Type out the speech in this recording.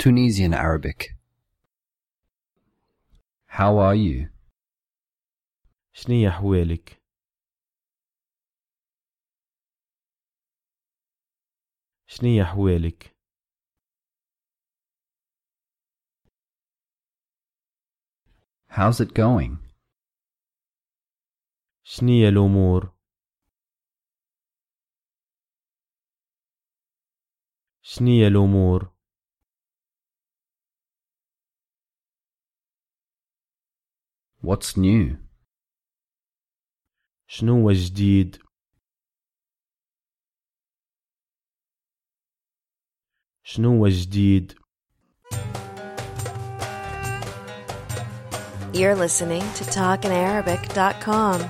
Tunisian Arabic. How are you? شنية أحوالك؟ شنية أحوالك؟ How's it going? شنية الأمور؟ شنية الأمور؟ What's new? شنو جديد؟ شنو جديد؟ You're listening to TalkinArabic.com.